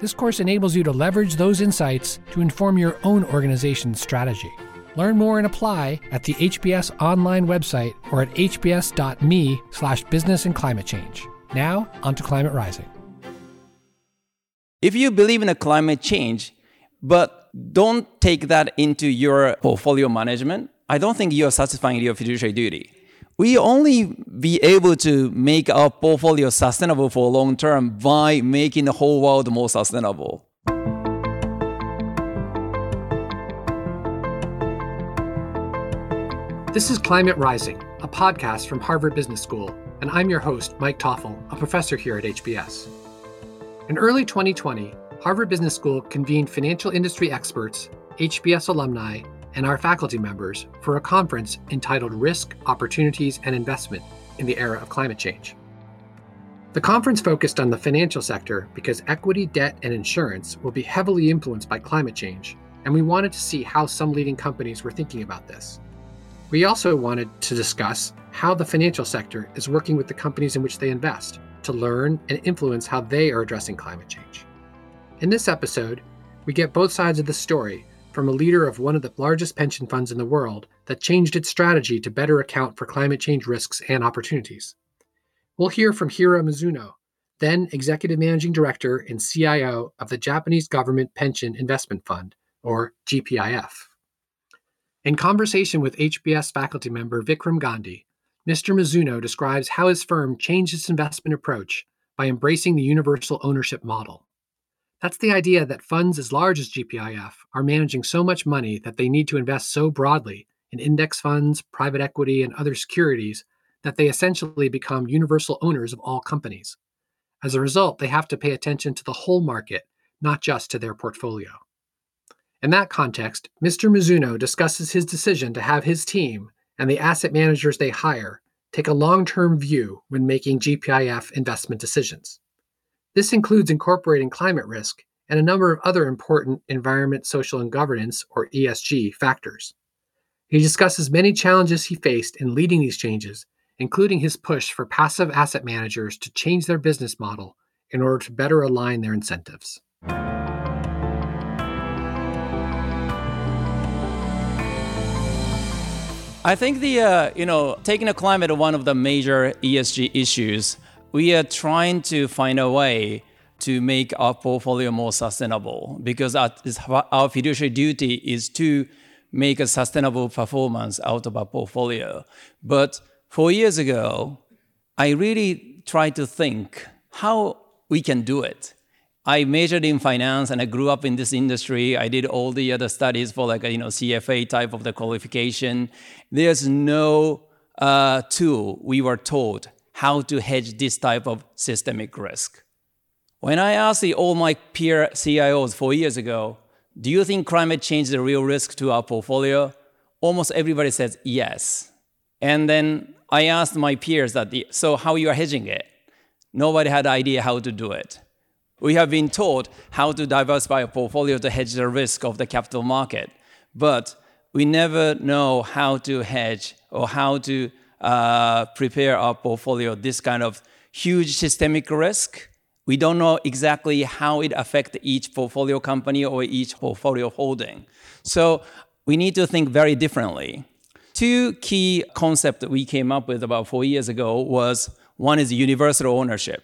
This course enables you to leverage those insights to inform your own organization's strategy. Learn more and apply at the HBS online website or at hbs.me slash business and climate change. Now, on to Climate Rising. If you believe in a climate change, but don't take that into your portfolio management, I don't think you're satisfying your fiduciary duty we only be able to make our portfolio sustainable for long term by making the whole world more sustainable. This is Climate Rising, a podcast from Harvard Business School, and I'm your host, Mike Toffel, a professor here at HBS. In early 2020, Harvard Business School convened financial industry experts, HBS alumni, and our faculty members for a conference entitled Risk, Opportunities, and Investment in the Era of Climate Change. The conference focused on the financial sector because equity, debt, and insurance will be heavily influenced by climate change, and we wanted to see how some leading companies were thinking about this. We also wanted to discuss how the financial sector is working with the companies in which they invest to learn and influence how they are addressing climate change. In this episode, we get both sides of the story from a leader of one of the largest pension funds in the world that changed its strategy to better account for climate change risks and opportunities. We'll hear from Hiro Mizuno, then Executive Managing Director and CIO of the Japanese Government Pension Investment Fund, or GPIF. In conversation with HBS faculty member Vikram Gandhi, Mr. Mizuno describes how his firm changed its investment approach by embracing the universal ownership model. That's the idea that funds as large as GPIF are managing so much money that they need to invest so broadly in index funds, private equity, and other securities that they essentially become universal owners of all companies. As a result, they have to pay attention to the whole market, not just to their portfolio. In that context, Mr. Mizuno discusses his decision to have his team and the asset managers they hire take a long term view when making GPIF investment decisions. This includes incorporating climate risk and a number of other important environment, social, and governance, or ESG, factors. He discusses many challenges he faced in leading these changes, including his push for passive asset managers to change their business model in order to better align their incentives. I think the uh, you know taking the climate one of the major ESG issues we are trying to find a way to make our portfolio more sustainable because our fiduciary duty is to make a sustainable performance out of our portfolio. But four years ago, I really tried to think how we can do it. I majored in finance and I grew up in this industry. I did all the other studies for like a, you know CFA type of the qualification. There's no uh, tool we were taught how to hedge this type of systemic risk. When I asked all my peer CIOs four years ago, do you think climate change is a real risk to our portfolio? Almost everybody says yes. And then I asked my peers that, the, so how you are hedging it? Nobody had idea how to do it. We have been taught how to diversify a portfolio to hedge the risk of the capital market, but we never know how to hedge or how to uh, prepare our portfolio this kind of huge systemic risk. We don't know exactly how it affects each portfolio company or each portfolio holding. So we need to think very differently. Two key concepts that we came up with about four years ago was one is universal ownership.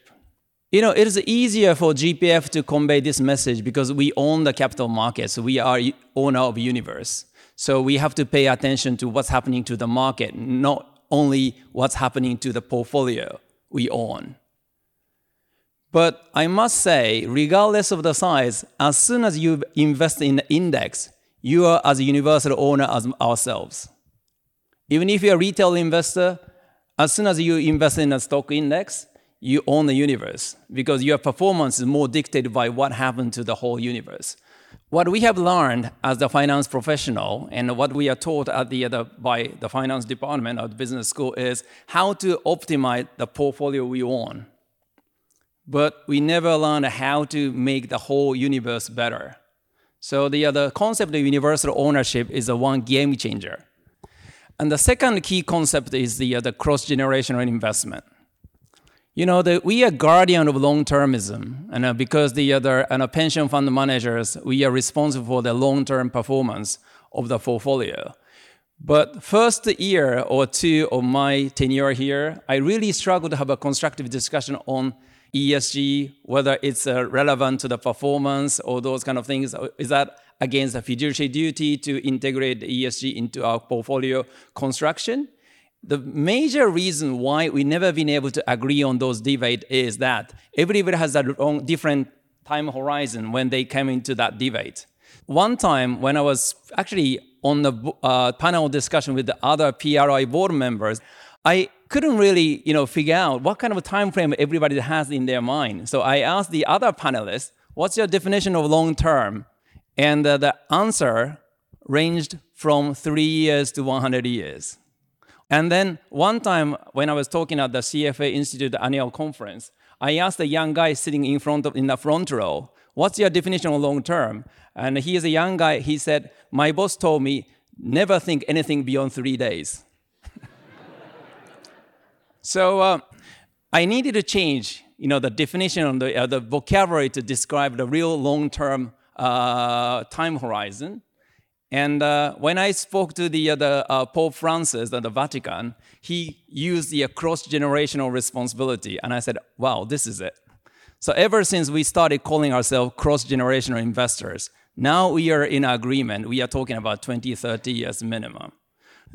You know, it is easier for GPIF to convey this message because we own the capital markets. We are owner of universe. So we have to pay attention to what's happening to the market, not only what's happening to the portfolio we own. But I must say, regardless of the size, as soon as you invest in the index, you are as a universal owner as ourselves. Even if you're a retail investor, as soon as you invest in a stock index, you own the universe because your performance is more dictated by what happened to the whole universe. What we have learned as the finance professional and what we are taught at the other by the finance department of the business school is how to optimize the portfolio we own. But we never learned how to make the whole universe better. So the other concept of universal ownership is a one game changer. And the second key concept is the, the cross-generational investment. You know, we are guardian of long-termism, and uh, because the other and pension fund managers, we are responsible for the long-term performance of the portfolio. But first year or two of my tenure here, I really struggled to have a constructive discussion on ESG, whether it's uh, relevant to the performance or those kind of things. Is that against the fiduciary duty to integrate ESG into our portfolio construction? The major reason why we never been able to agree on those debate is that everybody has a own different time horizon when they come into that debate. One time when I was actually on the uh, panel discussion with the other PRI board members, I couldn't really, you know, figure out what kind of time frame everybody has in their mind. So I asked the other panelists, "What's your definition of long term?" And uh, the answer ranged from three years to 100 years. And then one time when I was talking at the CFA Institute annual conference, I asked a young guy sitting in front of in the front row, "What's your definition of long term?" And he is a young guy. He said, "My boss told me never think anything beyond three days." so uh, I needed to change, you know, the definition of the, uh, the vocabulary to describe the real long-term uh, time horizon. And uh, when I spoke to the, uh, the uh, Pope Francis at the Vatican, he used the cross-generational responsibility, and I said, "Wow, this is it." So ever since we started calling ourselves cross-generational investors, now we are in agreement. We are talking about 20, 30 years minimum.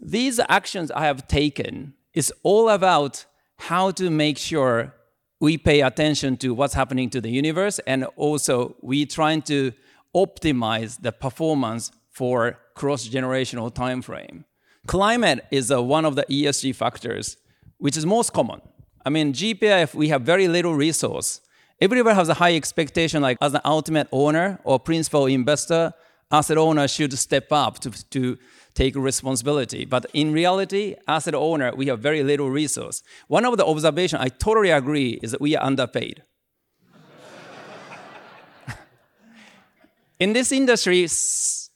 These actions I have taken is all about how to make sure we pay attention to what's happening to the universe, and also we trying to optimize the performance for cross-generational time frame. Climate is uh, one of the ESG factors, which is most common. I mean, GPIF, we have very little resource. Everybody has a high expectation, like as an ultimate owner or principal investor, asset owner should step up to, to take responsibility. But in reality, asset owner, we have very little resource. One of the observations I totally agree is that we are underpaid. in this industry,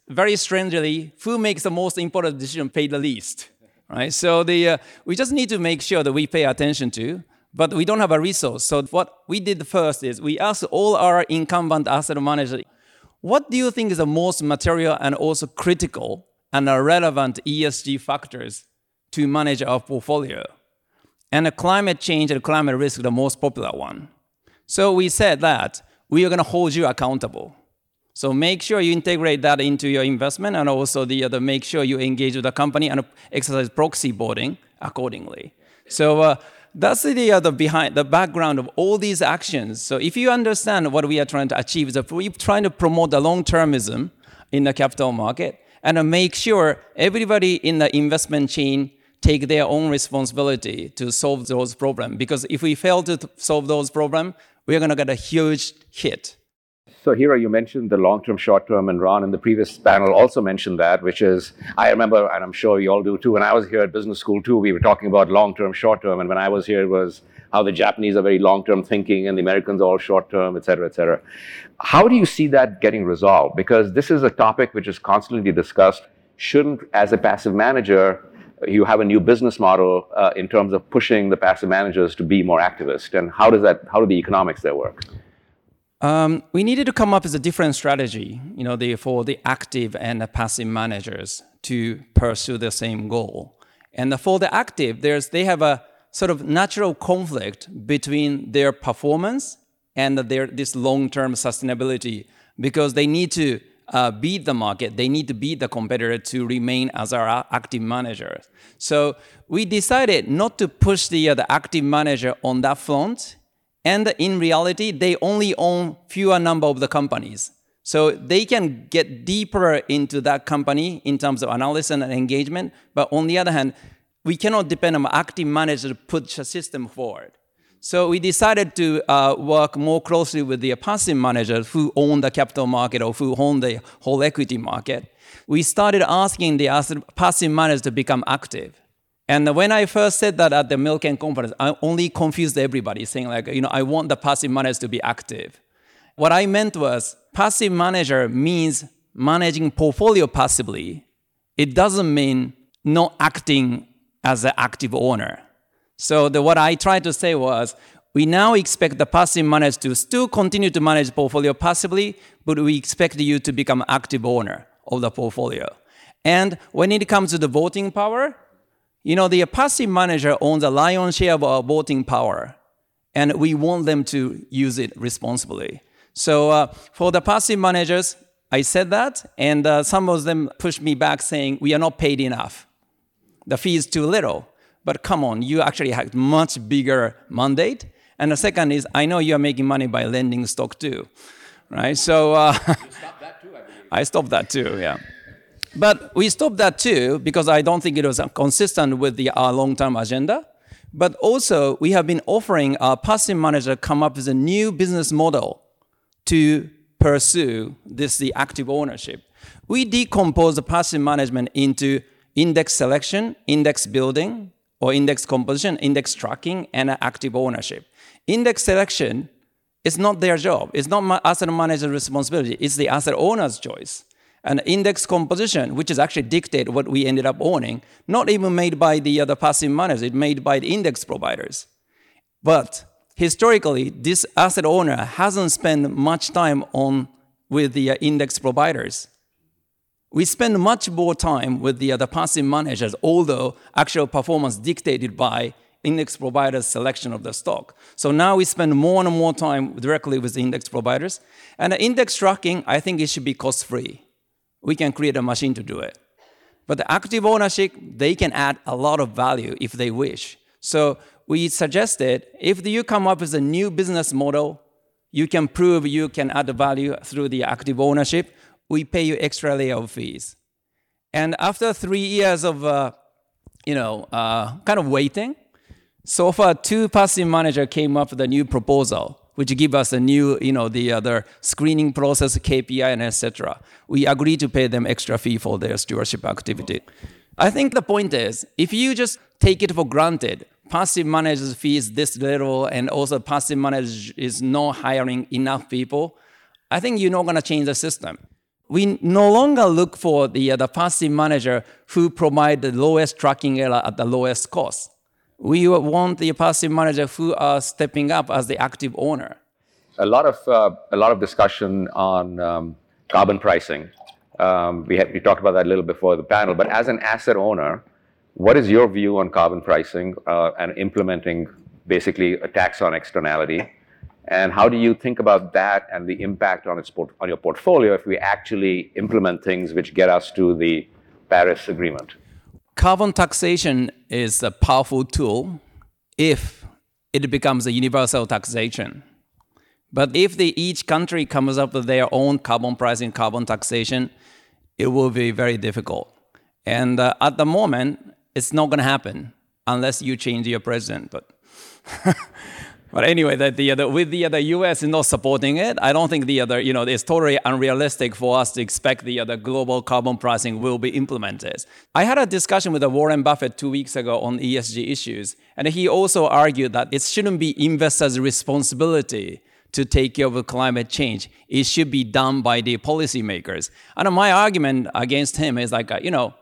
very strangely, who makes the most important decision pay the least, right? So the, uh, we just need to make sure that we pay attention to, but we don't have a resource. So what we did first is we asked all our incumbent asset managers, what do you think is the most material and also critical and relevant ESG factors to manage our portfolio? And the climate change and climate risk the most popular one. So we said that we are going to hold you accountable. So make sure you integrate that into your investment and also the other make sure you engage with the company and exercise proxy voting accordingly. So uh, that's the other behind the background of all these actions. So if you understand what we are trying to achieve, is we're trying to promote the long-termism in the capital market and make sure everybody in the investment chain take their own responsibility to solve those problems. Because if we fail to solve those problems, we're going to get a huge hit. So, Hiro, you mentioned the long term, short term, and Ron in the previous panel also mentioned that, which is, I remember, and I'm sure you all do too, when I was here at business school too, we were talking about long term, short term, and when I was here, it was how the Japanese are very long term thinking and the Americans are all short term, et cetera, et cetera. How do you see that getting resolved? Because this is a topic which is constantly discussed. Shouldn't, as a passive manager, you have a new business model uh, in terms of pushing the passive managers to be more activist, and how does that? How do the economics there work? Um, we needed to come up with a different strategy, you know, the, for the active and the passive managers to pursue the same goal. And for the active, there's they have a sort of natural conflict between their performance and their this long-term sustainability because they need to uh, beat the market, they need to beat the competitor to remain as our active manager. So we decided not to push the, uh, the active manager on that front and in reality, they only own fewer number of the companies. So they can get deeper into that company in terms of analysis and engagement. But on the other hand, we cannot depend on active manager to push a system forward. So we decided to uh, work more closely with the passive managers who own the capital market or who own the whole equity market. We started asking the passive managers to become active. And when I first said that at the Milken conference, I only confused everybody, saying like, you know, I want the passive managers to be active. What I meant was passive manager means managing portfolio passively. It doesn't mean not acting as an active owner. So the, what I tried to say was, we now expect the passive manager to still continue to manage portfolio passively, but we expect you to become active owner of the portfolio. And when it comes to the voting power, you know, the passive manager owns a lion's share of our voting power, and we want them to use it responsibly. So uh, for the passive managers, I said that, and uh, some of them pushed me back saying, we are not paid enough. The fee is too little. But come on, you actually have much bigger mandate. And the second is, I know you are making money by lending stock too, right? So uh, stopped too, I, I stopped that too, yeah. But we stopped that too because I don't think it was consistent with the, our long-term agenda. But also, we have been offering our passive manager come up with a new business model to pursue this the active ownership. We decompose the passive management into index selection, index building, or index composition, index tracking, and active ownership. Index selection is not their job. It's not asset manager's responsibility. It's the asset owner's choice an index composition, which is actually dictate what we ended up owning, not even made by the other passive managers, it's made by the index providers. But historically, this asset owner hasn't spent much time on with the uh, index providers. We spend much more time with the other passive managers, although actual performance dictated by index providers' selection of the stock. So now we spend more and more time directly with the index providers. And index tracking, I think it should be cost-free we can create a machine to do it. But the active ownership, they can add a lot of value if they wish. So we suggested if you come up with a new business model, you can prove you can add value through the active ownership, we pay you extra layer of fees. And after three years of, uh, you know, uh, kind of waiting, so far two passive manager came up with a new proposal which give us a new, you know, the other screening process, KPI, and etc. We agree to pay them extra fee for their stewardship activity. I think the point is, if you just take it for granted, passive managers fee is this little, and also passive manager is not hiring enough people, I think you're not going to change the system. We no longer look for the, uh, the passive manager who provide the lowest tracking error at the lowest cost we want the passive manager who are stepping up as the active owner. A lot of uh, a lot of discussion on um, carbon pricing. Um, we we talked about that a little before the panel. But as an asset owner, what is your view on carbon pricing uh, and implementing basically a tax on externality? And how do you think about that and the impact on its port- on your portfolio if we actually implement things which get us to the Paris Agreement? Carbon taxation is a powerful tool if it becomes a universal taxation. But if the, each country comes up with their own carbon pricing, carbon taxation, it will be very difficult. And uh, at the moment, it's not going to happen unless you change your president. But But anyway, the, with the, the US not supporting it, I don't think the other, you know, it's totally unrealistic for us to expect the other global carbon pricing will be implemented. I had a discussion with Warren Buffett two weeks ago on ESG issues, and he also argued that it shouldn't be investors' responsibility to take care of climate change. It should be done by the policymakers. And my argument against him is like, uh, you know,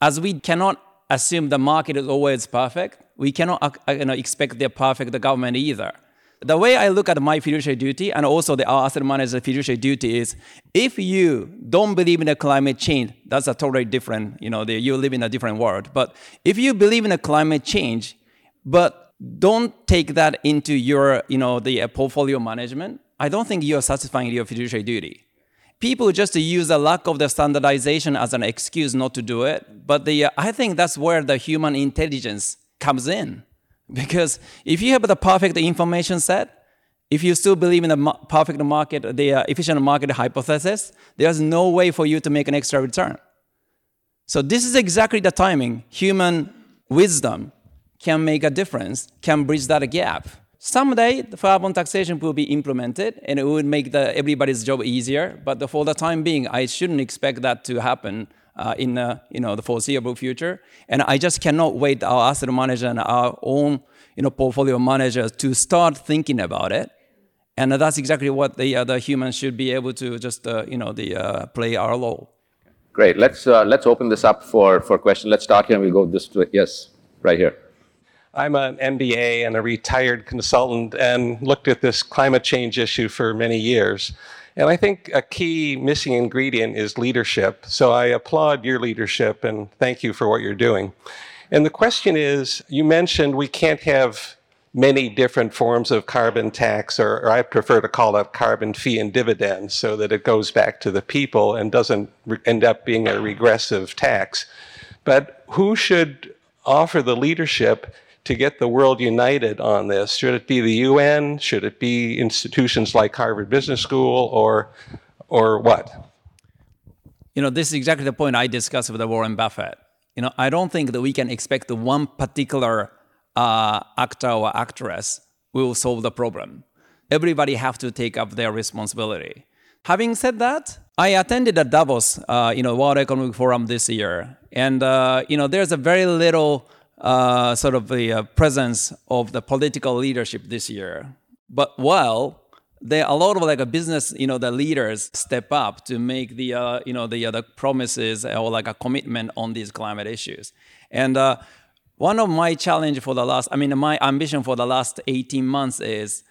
as we cannot assume the market is always perfect, we cannot uh, you know, expect the perfect government either. The way I look at my fiduciary duty and also the asset manager's fiduciary duty is if you don't believe in the climate change, that's a totally different, you know, the, you live in a different world. But if you believe in the climate change, but don't take that into your, you know, the uh, portfolio management, I don't think you're satisfying your fiduciary duty people just use the lack of the standardization as an excuse not to do it. But the, uh, I think that's where the human intelligence comes in. Because if you have the perfect information set, if you still believe in the perfect market, the uh, efficient market hypothesis, there's no way for you to make an extra return. So this is exactly the timing. Human wisdom can make a difference, can bridge that gap Someday, the carbon taxation will be implemented, and it would make the, everybody's job easier. But for the time being, I shouldn't expect that to happen uh, in the, you know, the foreseeable future. And I just cannot wait our asset manager and our own you know, portfolio managers to start thinking about it. And that's exactly what the, uh, the humans should be able to just uh, you know, the, uh, play our role. Great. Let's, uh, let's open this up for, for questions. Let's start here and we'll go this way. Yes, right here. I'm an MBA and a retired consultant and looked at this climate change issue for many years. And I think a key missing ingredient is leadership. So I applaud your leadership and thank you for what you're doing. And the question is you mentioned we can't have many different forms of carbon tax, or, or, I prefer to call it carbon fee and dividends, so that it goes back to the people and doesn't re- end up being a regressive tax. But who should offer the leadership to get the world united on this? Should it be the UN? Should it be institutions like Harvard Business School, or, or what? You know, this is exactly the point I discussed with Warren Buffett. You know, I don't think that we can expect one particular uh, actor or actress will solve the problem. Everybody have to take up their responsibility. Having said that, I attended the Davos, uh, you know, World Economic Forum this year, and uh, you know, there's a very little uh, sort of the uh, presence of the political leadership this year. But while there are a lot of like a business, you know, the leaders step up to make the, uh, you know, the, uh, the promises or like a commitment on these climate issues. And uh, one of my challenge for the last, I mean, my ambition for the last 18 months is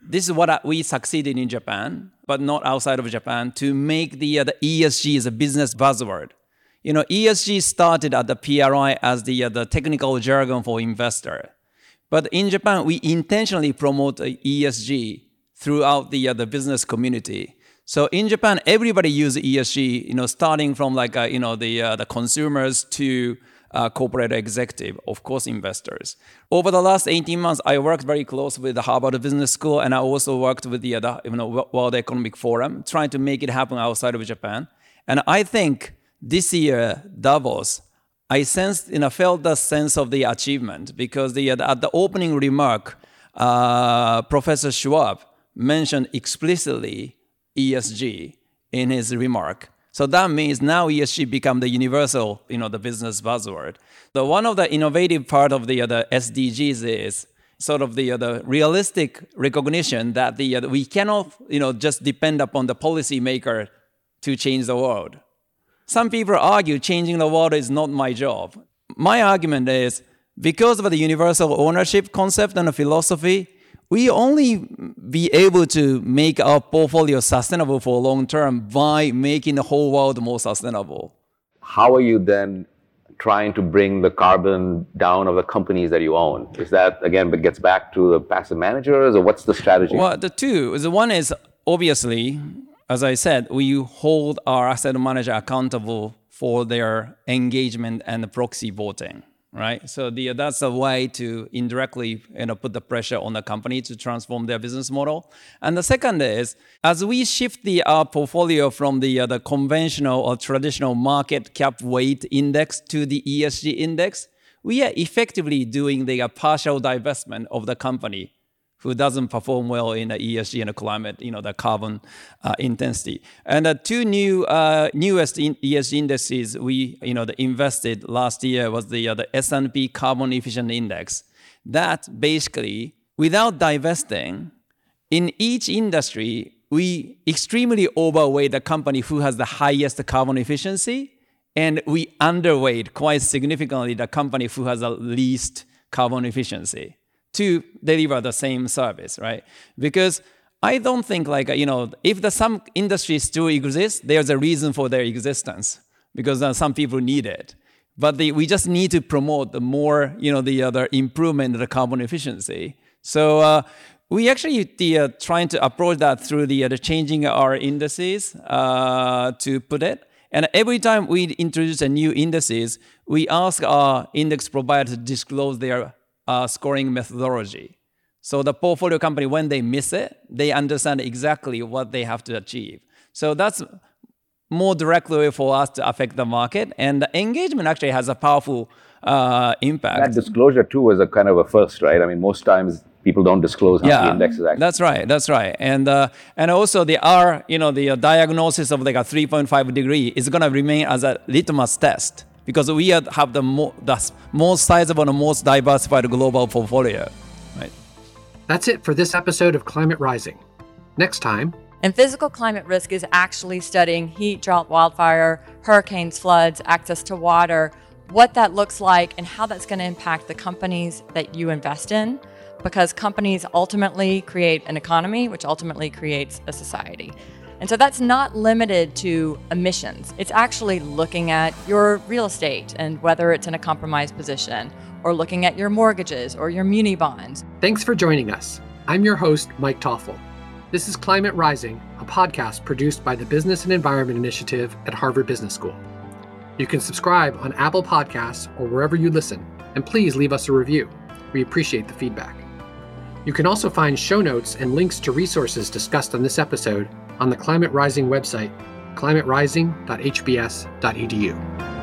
this is what we succeeded in Japan, but not outside of Japan, to make the, uh, the ESG as a business buzzword. You know, ESG started at the PRI as the, uh, the technical jargon for investor. But in Japan, we intentionally promote ESG throughout the, uh, the business community. So in Japan, everybody uses ESG, you know, starting from like, uh, you know, the, uh, the consumers to uh, corporate executive, of course, investors. Over the last 18 months, I worked very close with the Harvard Business School, and I also worked with the, uh, you know, World Economic Forum, trying to make it happen outside of Japan. And I think this year, Davos, I sensed, you know, felt the sense of the achievement because the, at the opening remark, uh, Professor Schwab mentioned explicitly ESG in his remark. So that means now ESG become the universal, you know, the business buzzword. The one of the innovative part of the, uh, SDGs is sort of the, uh, the realistic recognition that the, uh, we cannot, you know, just depend upon the policymaker to change the world. Some people argue changing the world is not my job. My argument is because of the universal ownership concept and philosophy, we only be able to make our portfolio sustainable for a long term by making the whole world more sustainable. How are you then trying to bring the carbon down of the companies that you own? Is that again but gets back to the passive managers or what's the strategy? Well, the two. The one is obviously, as I said, we hold our asset manager accountable for their engagement and proxy voting right? So the, that's a way to indirectly you know, put the pressure on the company to transform their business model. And the second is, as we shift the uh, portfolio from the, uh, the conventional or traditional market cap weight index to the ESG index, we are effectively doing the partial divestment of the company who doesn't perform well in the ESG and the climate, you know, the carbon uh, intensity. And the two new uh, newest in ESG indices we, you know, the invested last year was the uh, the S&P Carbon Efficient Index. That basically, without divesting, in each industry, we extremely overweight the company who has the highest carbon efficiency, and we underweight quite significantly the company who has the least carbon efficiency to deliver the same service, right? Because I don't think like you know if the some industries still exist, there's a reason for their existence because uh, some people need it. But the, we just need to promote the more you know the other improvement of the carbon efficiency. So uh, we actually the, uh, trying to approach that through the, uh, the changing our indices uh, to put it. And every time we introduce a new indices, we ask our index provider to disclose their uh, scoring methodology. So the portfolio company, when they miss it, they understand exactly what they have to achieve. So that's more directly way for us to affect the market. And the engagement actually has a powerful uh, impact. That disclosure too was a kind of a first, right? I mean, most times people don't disclose how yeah, the index is actually. That's right. That's right. And uh, and also the R, you know, the uh, diagnosis of like a 3.5 degree is going to remain as a litmus test because we have the, mo- the most sizable and most diversified global portfolio. Right. That's it for this episode of Climate Rising. Next time. And physical climate risk is actually studying heat, drought, wildfire, hurricanes, floods, access to water, what that looks like, and how that's going to impact the companies that you invest in. Because companies ultimately create an economy, which ultimately creates a society. And so that's not limited to emissions. It's actually looking at your real estate and whether it's in a compromised position, or looking at your mortgages or your muni bonds. Thanks for joining us. I'm your host, Mike Toffel. This is Climate Rising, a podcast produced by the Business and Environment Initiative at Harvard Business School. You can subscribe on Apple Podcasts or wherever you listen, and please leave us a review. We appreciate the feedback. You can also find show notes and links to resources discussed on this episode on the Climate Rising website, climaterising.hbs.edu.